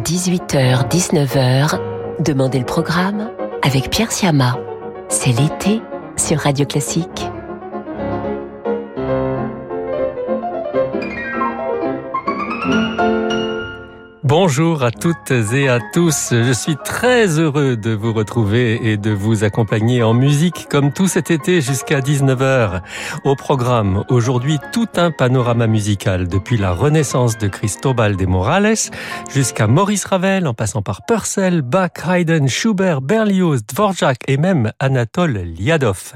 18h-19h, Demandez le programme avec Pierre Siama. C'est l'été sur Radio Classique. Bonjour à toutes et à tous. Je suis très heureux de vous retrouver et de vous accompagner en musique comme tout cet été jusqu'à 19h. Au programme, aujourd'hui, tout un panorama musical depuis la renaissance de Cristobal de Morales jusqu'à Maurice Ravel en passant par Purcell, Bach, Haydn, Schubert, Berlioz, Dvorak et même Anatole Liadov.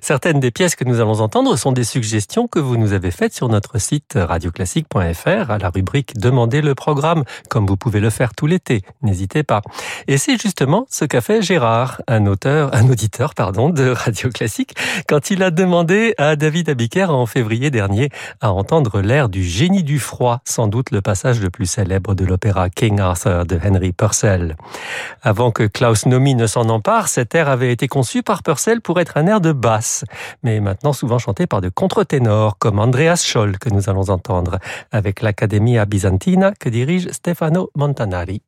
Certaines des pièces que nous allons entendre sont des suggestions que vous nous avez faites sur notre site radioclassique.fr à la rubrique Demandez le programme comme vous pouvez le faire tout l'été. N'hésitez pas. Et c'est justement ce qu'a fait Gérard, un auteur, un auditeur, pardon, de Radio Classique, quand il a demandé à David Abiker en février dernier à entendre l'air du génie du froid, sans doute le passage le plus célèbre de l'opéra King Arthur de Henry Purcell. Avant que Klaus Nomi ne s'en empare, cet air avait été conçu par Purcell pour être un air de basse, mais maintenant souvent chanté par de contre-ténors comme Andreas Scholl que nous allons entendre avec l'Accademia Byzantina que dirige ファノ・モンタナリ。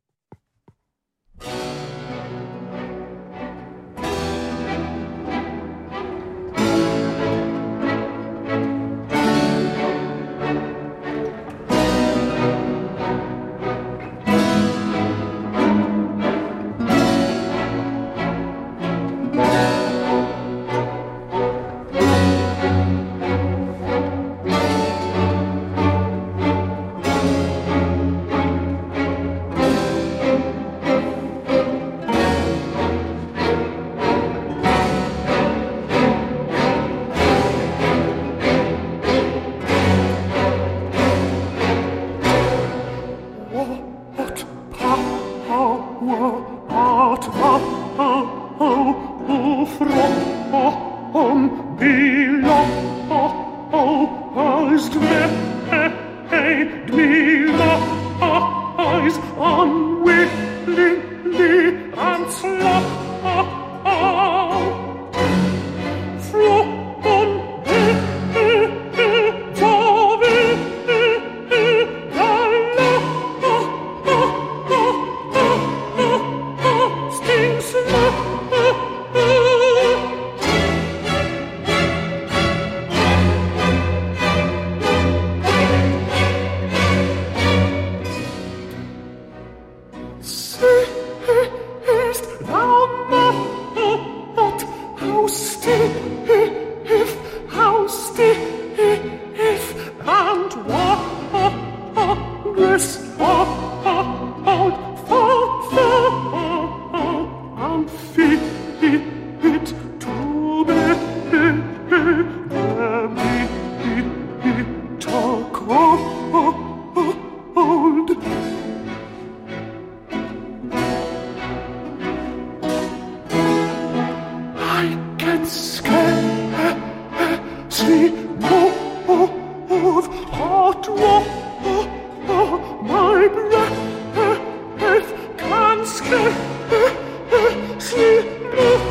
heart drop, oh, oh, my breath, eh, eh, breath can scarce eh, sleep.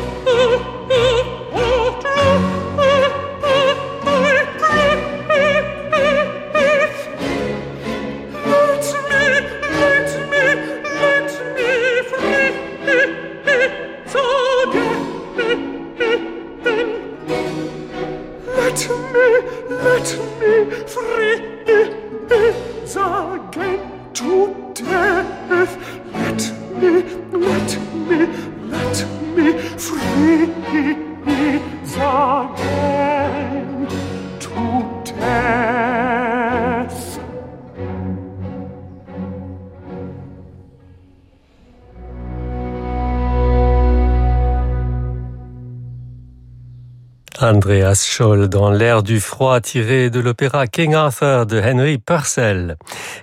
Andreas Scholl dans l'air du froid tiré de l'opéra King Arthur de Henry Purcell.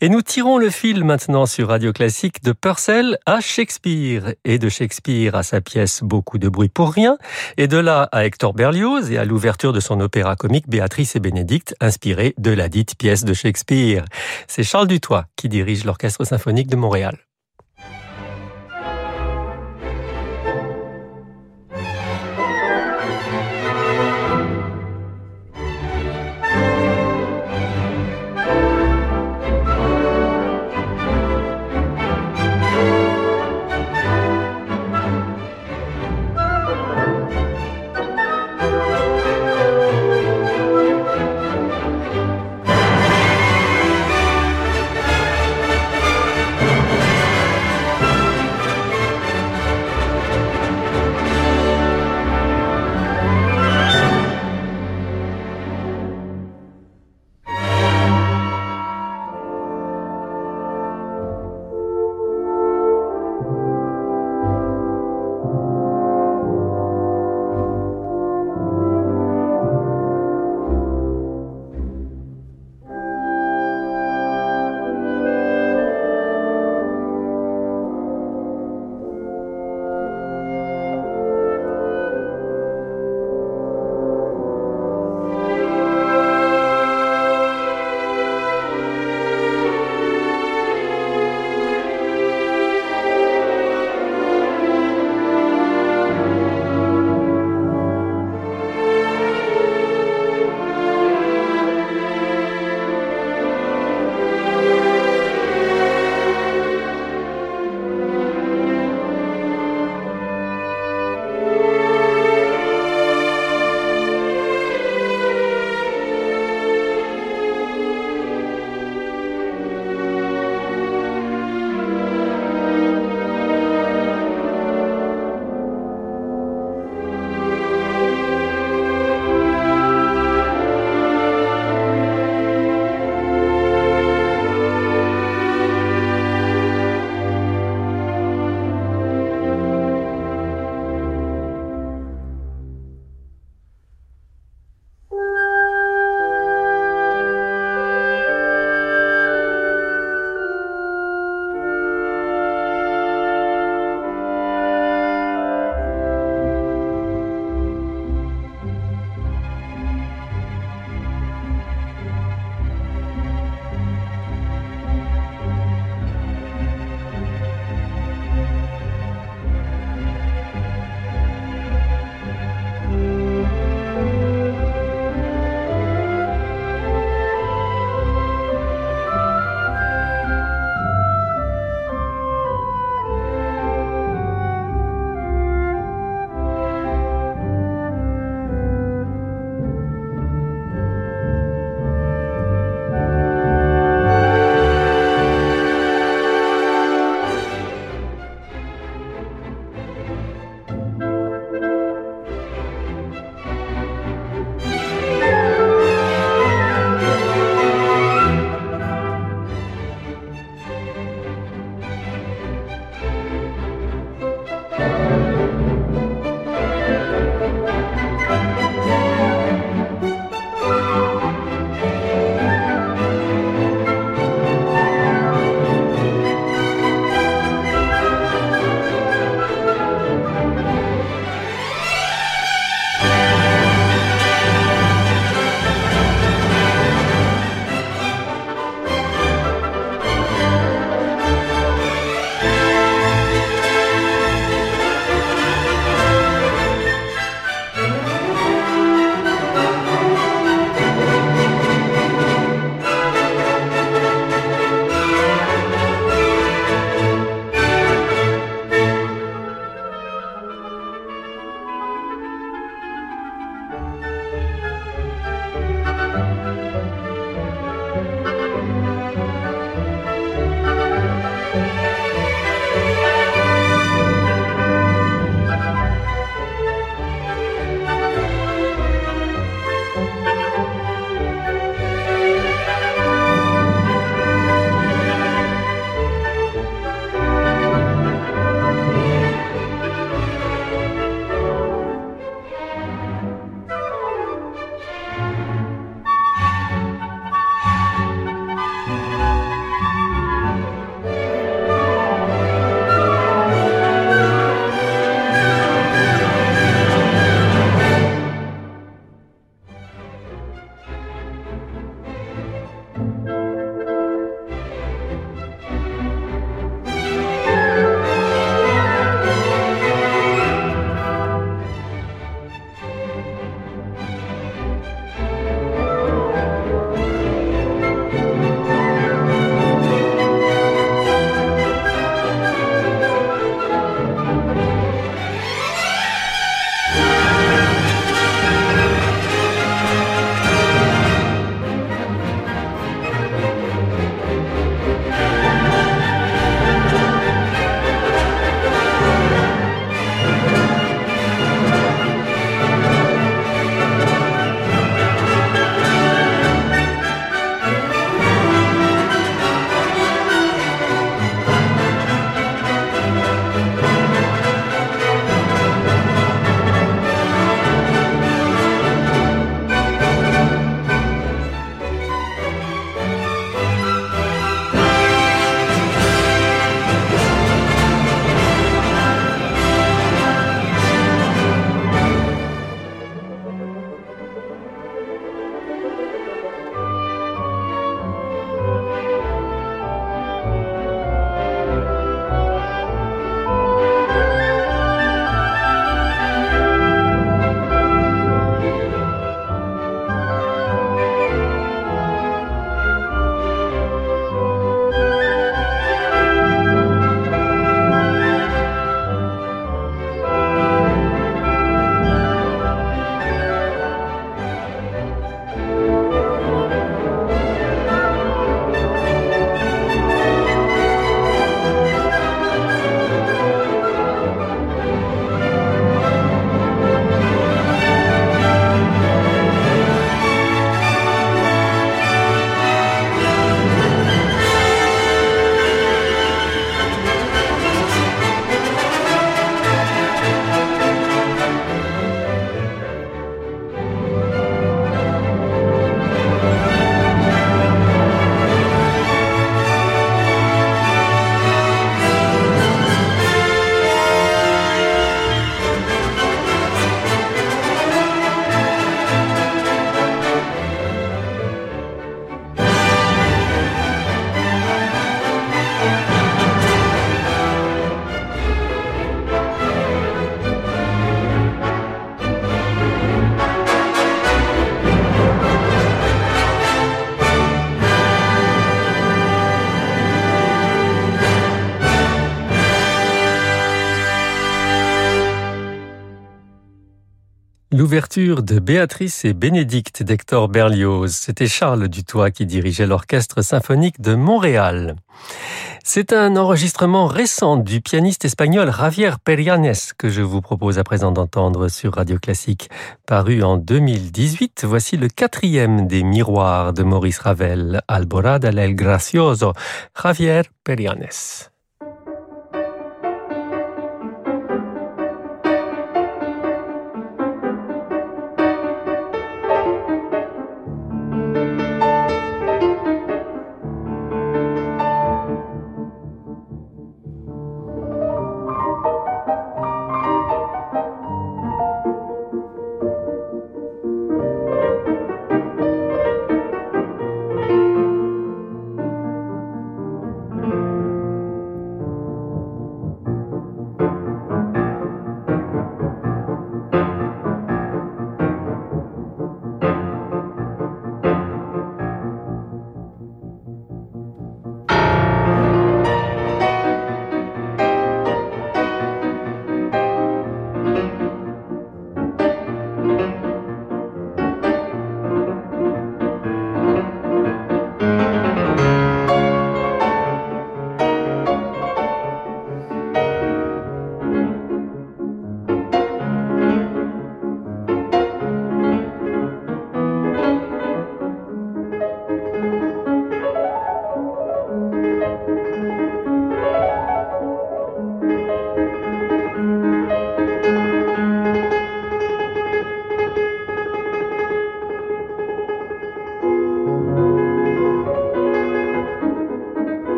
Et nous tirons le fil maintenant sur Radio Classique de Purcell à Shakespeare et de Shakespeare à sa pièce Beaucoup de bruit pour rien et de là à Hector Berlioz et à l'ouverture de son opéra comique Béatrice et Bénédicte inspiré de la dite pièce de Shakespeare. C'est Charles Dutoit qui dirige l'Orchestre symphonique de Montréal. L'ouverture de Béatrice et Bénédicte d'Hector Berlioz. C'était Charles Dutoit qui dirigeait l'Orchestre symphonique de Montréal. C'est un enregistrement récent du pianiste espagnol Javier Perianes que je vous propose à présent d'entendre sur Radio Classique. Paru en 2018, voici le quatrième des miroirs de Maurice Ravel, Alborada del Gracioso, Javier Perianes.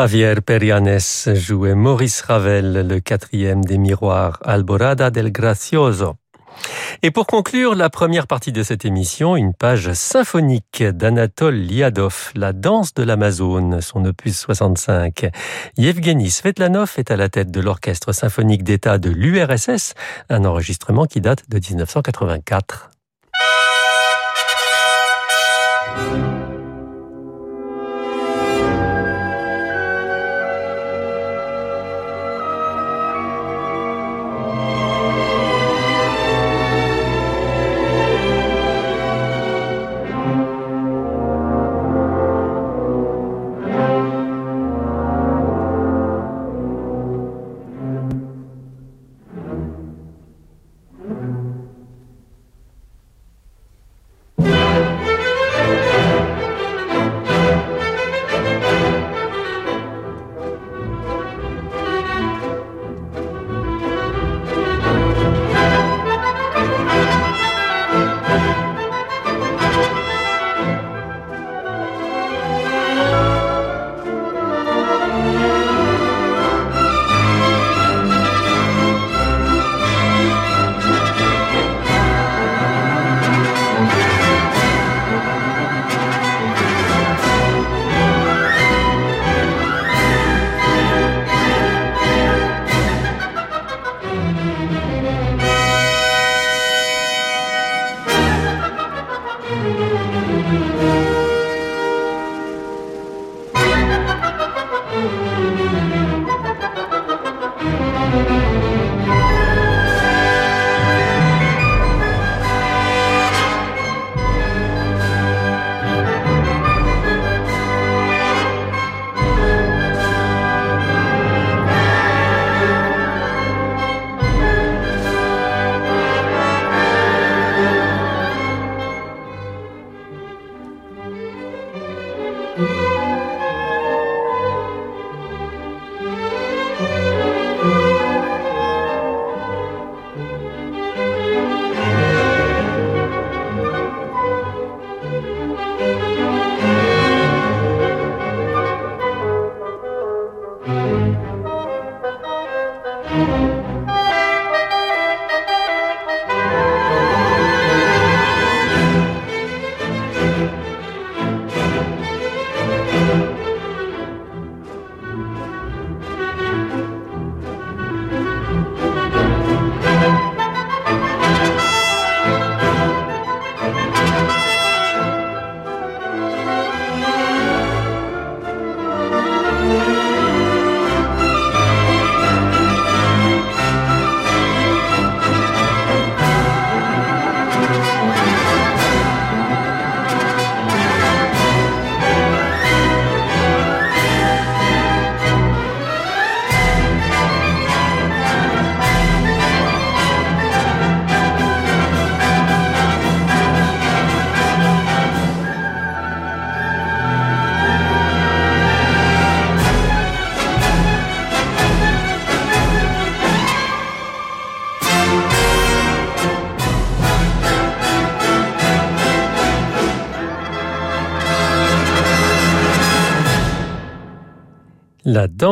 Javier Perianes jouait Maurice Ravel, le quatrième des miroirs, Alborada del Gracioso. Et pour conclure la première partie de cette émission, une page symphonique d'Anatole Liadov, La danse de l'Amazone, son opus 65. Yevgeny Svetlanov est à la tête de l'orchestre symphonique d'État de l'URSS, un enregistrement qui date de 1984.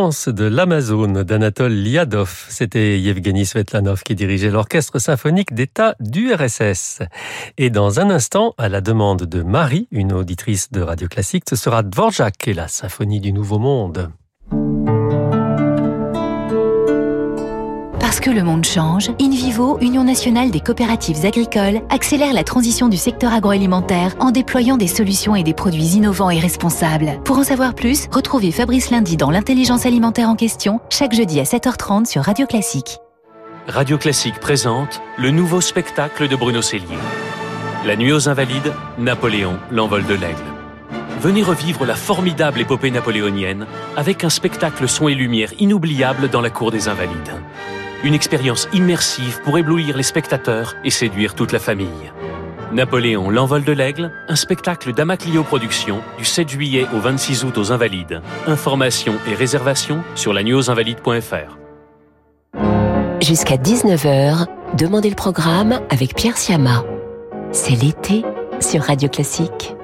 De l'Amazone d'Anatole Liadov. C'était Yevgeny Svetlanov qui dirigeait l'orchestre symphonique d'État du RSS. Et dans un instant, à la demande de Marie, une auditrice de Radio Classique, ce sera Dvorak et la symphonie du Nouveau Monde. Parce que le monde change, InVivo, Union nationale des coopératives agricoles, accélère la transition du secteur agroalimentaire en déployant des solutions et des produits innovants et responsables. Pour en savoir plus, retrouvez Fabrice Lundi dans l'intelligence alimentaire en question, chaque jeudi à 7h30 sur Radio Classique. Radio Classique présente le nouveau spectacle de Bruno Cellier. La nuit aux Invalides, Napoléon, l'envol de l'aigle. Venez revivre la formidable épopée napoléonienne avec un spectacle son et lumière inoubliable dans la cour des Invalides. Une expérience immersive pour éblouir les spectateurs et séduire toute la famille. Napoléon, l'envol de l'aigle, un spectacle d'Amaclio Productions du 7 juillet au 26 août aux Invalides. Informations et réservations sur la invalides.fr. Jusqu'à 19h, Demandez le programme avec Pierre Siama. C'est l'été sur Radio Classique.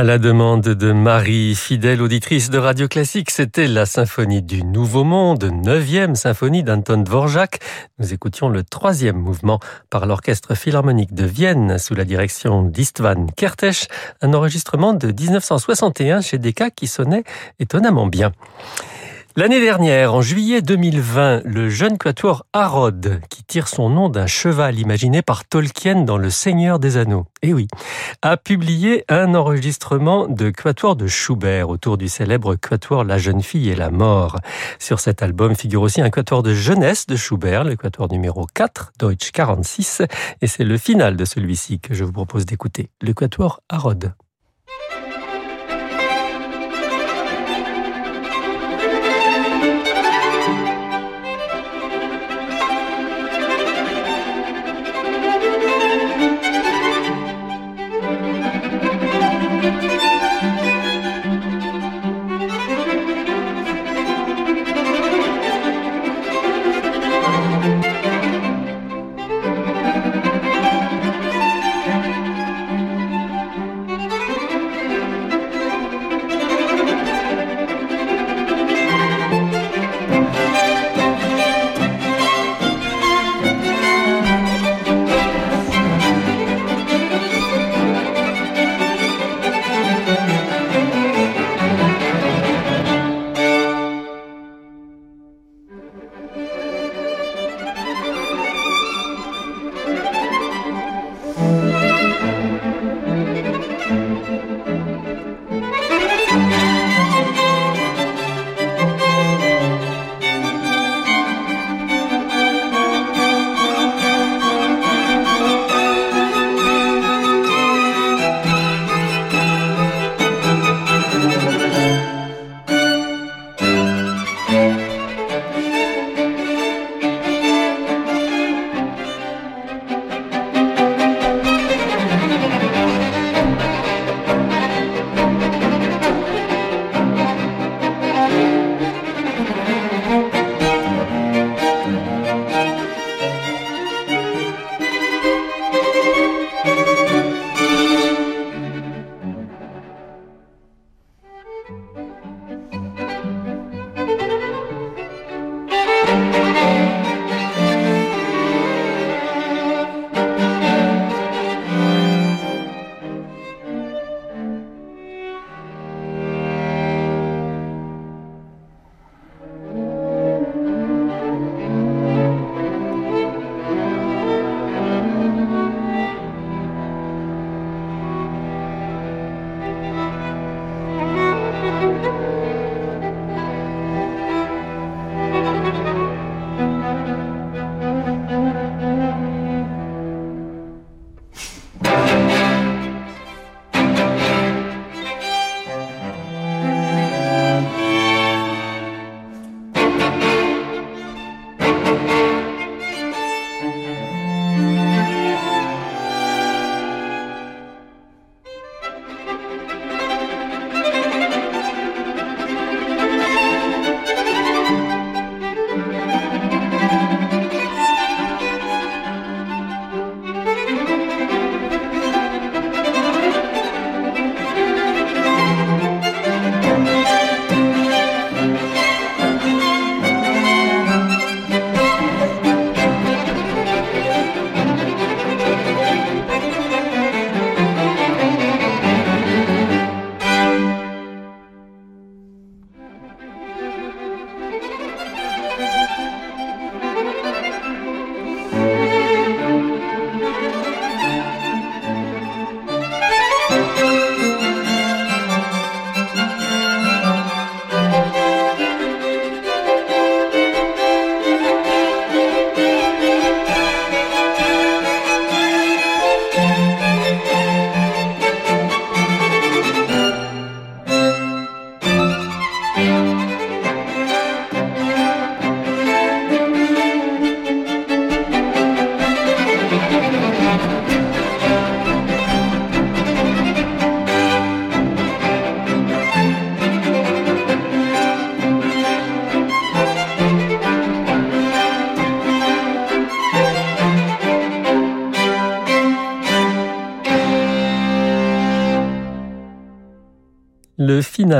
À la demande de Marie, fidèle auditrice de Radio Classique, c'était la symphonie du Nouveau Monde, neuvième symphonie d'Anton Dvorak. Nous écoutions le troisième mouvement par l'Orchestre Philharmonique de Vienne sous la direction d'Istvan Kertész, un enregistrement de 1961 chez Decca qui sonnait étonnamment bien. L'année dernière, en juillet 2020, le jeune quatuor Harrod, qui tire son nom d'un cheval imaginé par Tolkien dans Le Seigneur des Anneaux, eh oui, a publié un enregistrement de quatuor de Schubert autour du célèbre quatuor La jeune fille et la mort. Sur cet album figure aussi un quatuor de jeunesse de Schubert, le quatuor numéro 4, Deutsch 46, et c'est le final de celui-ci que je vous propose d'écouter, le quatuor Harrod.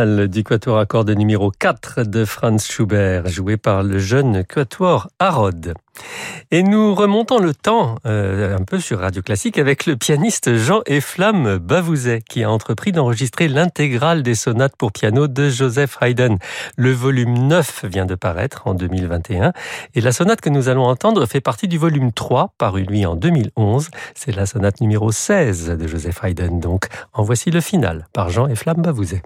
Du quatuor à cordes numéro 4 de Franz Schubert, joué par le jeune quatuor Harrod. Et nous remontons le temps euh, un peu sur Radio Classique avec le pianiste Jean Eflamme Bavouzet qui a entrepris d'enregistrer l'intégrale des sonates pour piano de Joseph Haydn. Le volume 9 vient de paraître en 2021 et la sonate que nous allons entendre fait partie du volume 3 paru lui en 2011. C'est la sonate numéro 16 de Joseph Haydn donc. En voici le final par Jean Eflamme Bavouzet.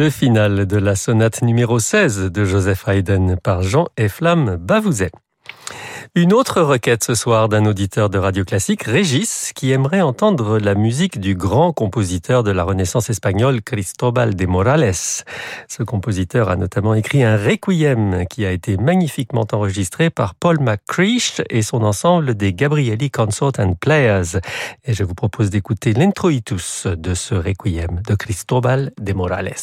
Le final de la sonate numéro 16 de Joseph Haydn par Jean Eflamme Bavouzet. Une autre requête ce soir d'un auditeur de Radio Classique, Régis, qui aimerait entendre la musique du grand compositeur de la Renaissance espagnole, Cristobal de Morales. Ce compositeur a notamment écrit un requiem qui a été magnifiquement enregistré par Paul McCreesh et son ensemble des Gabrieli Consort and Players. Et je vous propose d'écouter l'introitus de ce requiem de Cristobal de Morales.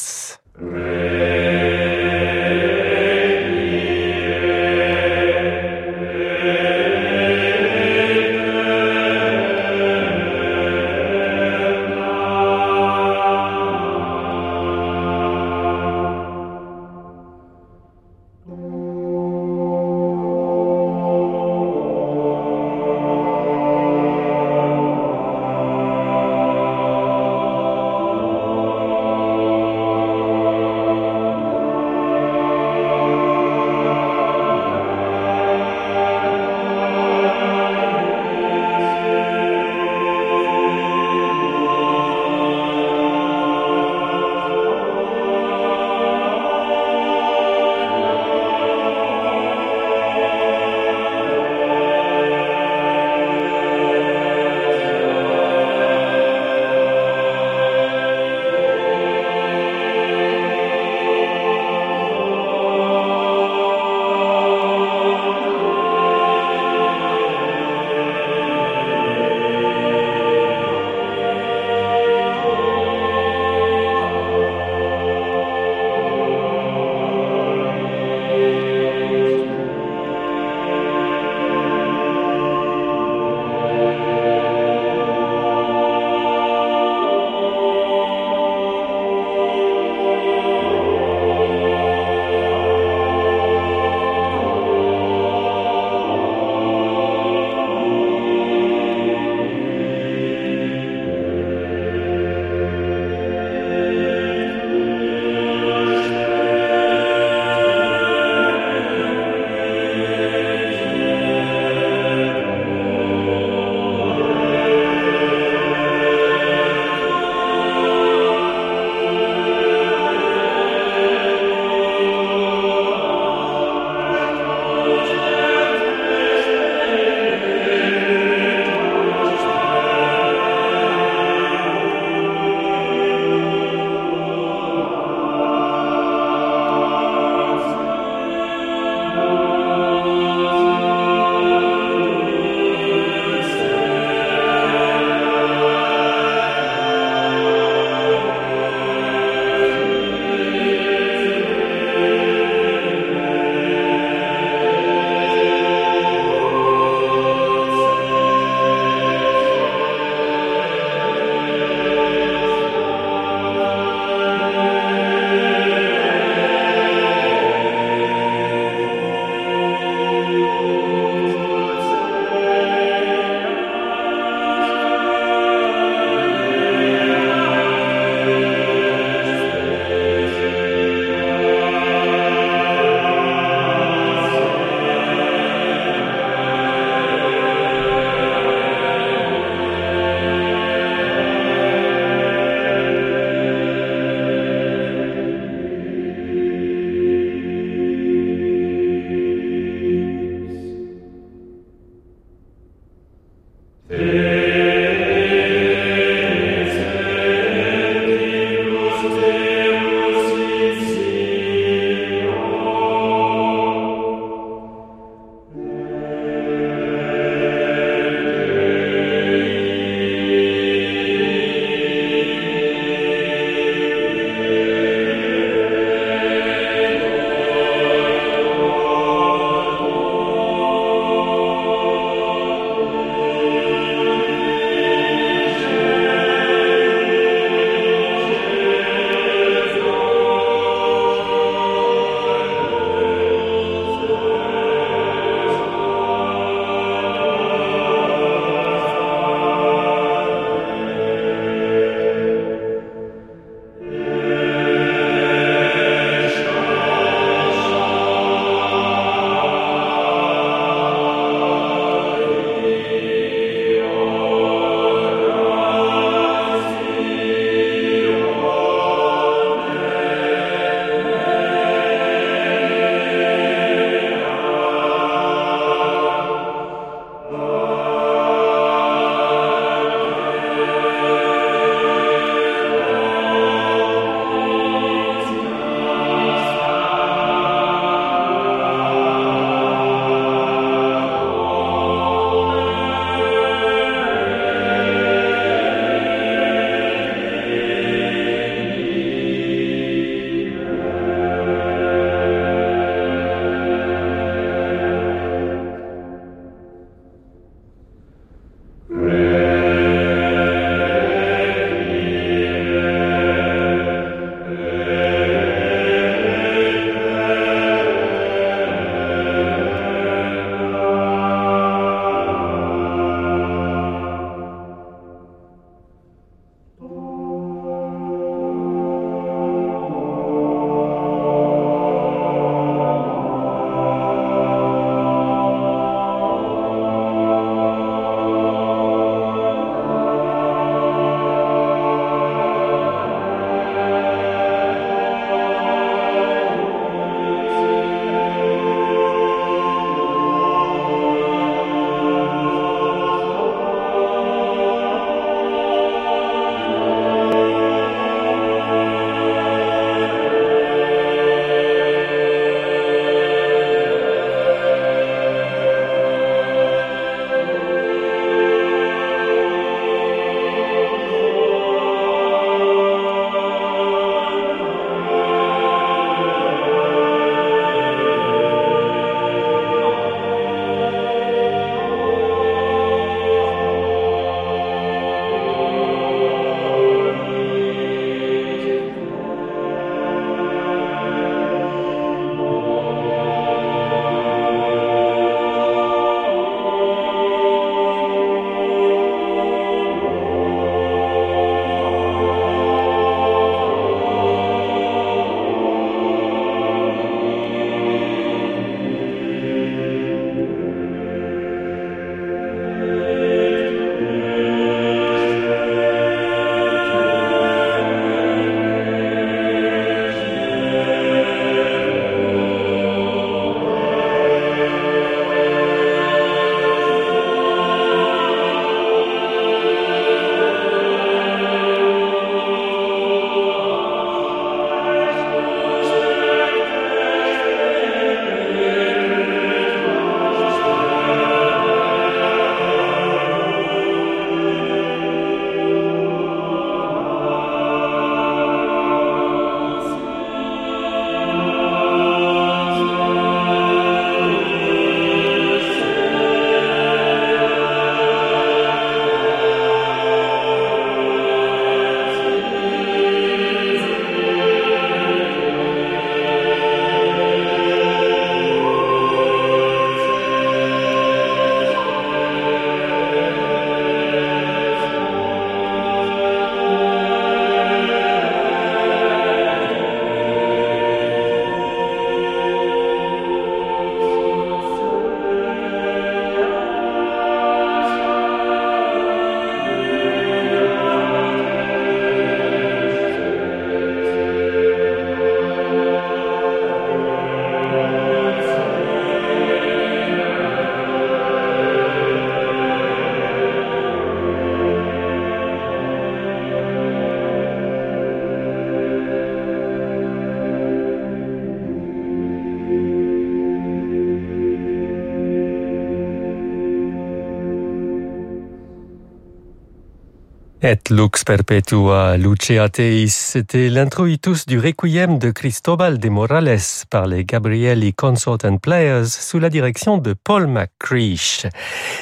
Et lux perpetua luceateis, c'était l'introitus du requiem de Cristobal de Morales par les Gabrieli Consort and Players sous la direction de Paul McCreesh.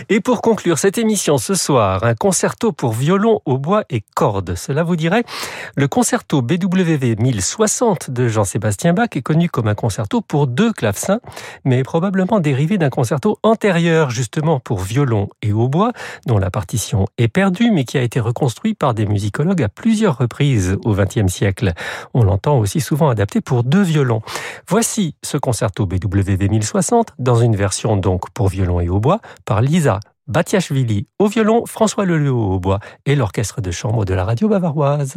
Et pour conclure cette émission ce soir, un concerto pour violon, au bois et cordes. Cela vous dirait Le concerto BWV 1060 de Jean-Sébastien Bach est connu comme un concerto pour deux clavecins, mais probablement dérivé d'un concerto antérieur justement pour violon et au bois, dont la partition est perdue mais qui a été reconstruite construit par des musicologues à plusieurs reprises au XXe siècle. On l'entend aussi souvent adapté pour deux violons. Voici ce concerto BWV 1060 dans une version donc pour violon et hautbois par Lisa Batiachvili au violon, François Leleu au hautbois et l'orchestre de chambre de la radio bavaroise.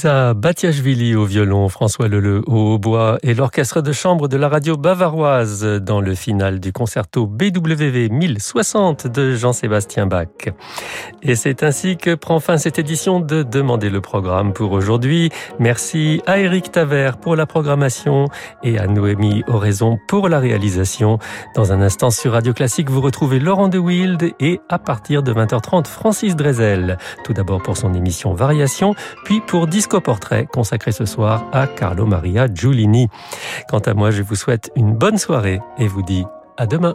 Lisa au violon, François Leleu au hautbois et l'orchestre de chambre de la radio bavaroise dans le final du concerto BWV 1060 de Jean-Sébastien Bach. Et c'est ainsi que prend fin cette édition de Demander le programme pour aujourd'hui. Merci à Eric Taver pour la programmation et à Noémie Oraison pour la réalisation. Dans un instant sur Radio Classique, vous retrouvez Laurent de Wild et à partir de 20h30, Francis Drezel. Tout d'abord pour son émission Variation, puis pour Disco Portrait consacré ce soir à Carlo Maria Giulini. Quant à moi, je vous souhaite une bonne soirée et vous dis à demain.